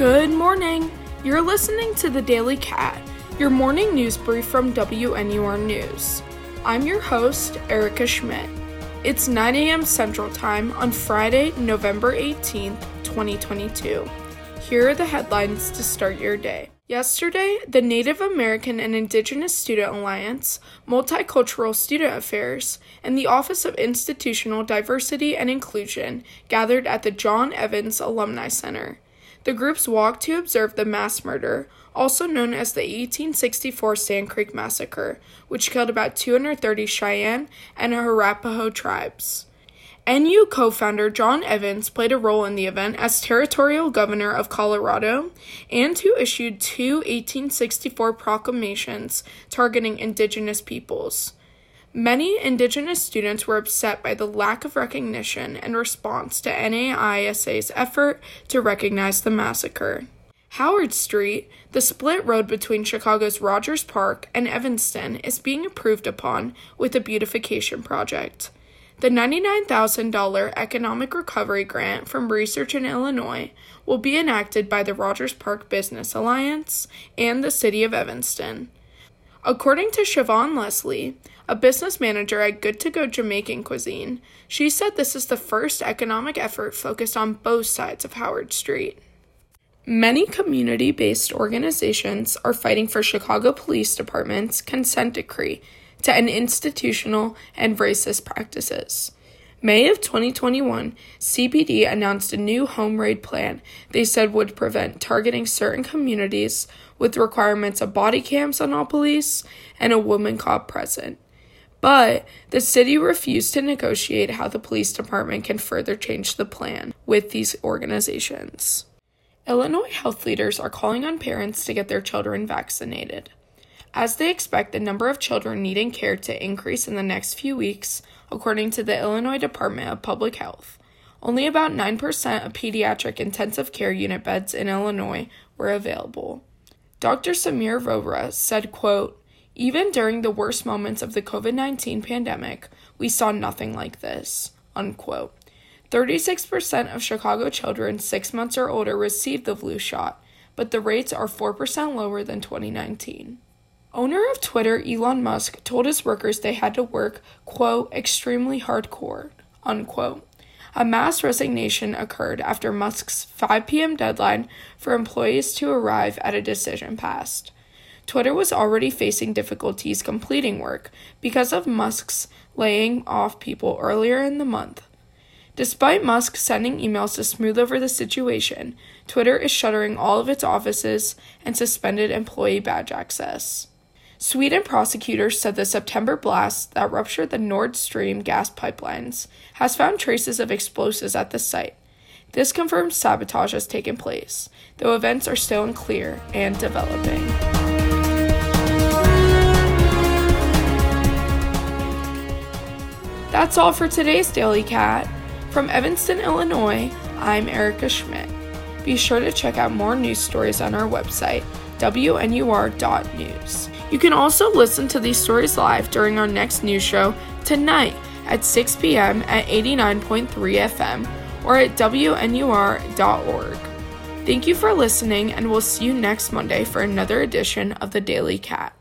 Good morning. You're listening to the Daily Cat, your morning news brief from WNUR News. I'm your host, Erica Schmidt. It's 9 a.m. Central Time on Friday, November 18th, 2022. Here are the headlines to start your day. Yesterday, the Native American and Indigenous Student Alliance, Multicultural Student Affairs, and the Office of Institutional Diversity and Inclusion gathered at the John Evans Alumni Center. The groups walked to observe the mass murder, also known as the 1864 Sand Creek Massacre, which killed about 230 Cheyenne and Arapaho tribes. NU co founder John Evans played a role in the event as territorial governor of Colorado and who issued two 1864 proclamations targeting indigenous peoples. Many Indigenous students were upset by the lack of recognition and response to NAISA's effort to recognize the massacre. Howard Street, the split road between Chicago's Rogers Park and Evanston, is being improved upon with a beautification project. The $99,000 Economic Recovery Grant from Research in Illinois will be enacted by the Rogers Park Business Alliance and the City of Evanston. According to Siobhan Leslie, a business manager at Good to Go Jamaican Cuisine, she said this is the first economic effort focused on both sides of Howard Street. Many community based organizations are fighting for Chicago Police Department's consent decree to end institutional and racist practices. May of 2021, CPD announced a new home raid plan they said would prevent targeting certain communities with requirements of body cams on all police and a woman cop present. But the city refused to negotiate how the police department can further change the plan with these organizations. Illinois health leaders are calling on parents to get their children vaccinated. As they expect the number of children needing care to increase in the next few weeks, according to the Illinois Department of Public Health. Only about 9% of pediatric intensive care unit beds in Illinois were available. Dr. Sameer Vohra said, quote, Even during the worst moments of the COVID 19 pandemic, we saw nothing like this. Unquote. 36% of Chicago children 6 months or older received the flu shot, but the rates are 4% lower than 2019. Owner of Twitter Elon Musk told his workers they had to work, quote, extremely hardcore, unquote. A mass resignation occurred after Musk's 5 p.m. deadline for employees to arrive at a decision passed. Twitter was already facing difficulties completing work because of Musk's laying off people earlier in the month. Despite Musk sending emails to smooth over the situation, Twitter is shuttering all of its offices and suspended employee badge access. Sweden prosecutors said the September blast that ruptured the Nord Stream gas pipelines has found traces of explosives at the site. This confirms sabotage has taken place, though events are still unclear and developing. That's all for today's Daily Cat. From Evanston, Illinois, I'm Erica Schmidt. Be sure to check out more news stories on our website, wnur.news. You can also listen to these stories live during our next news show tonight at 6 p.m. at 89.3 FM or at WNUR.org. Thank you for listening, and we'll see you next Monday for another edition of the Daily Cat.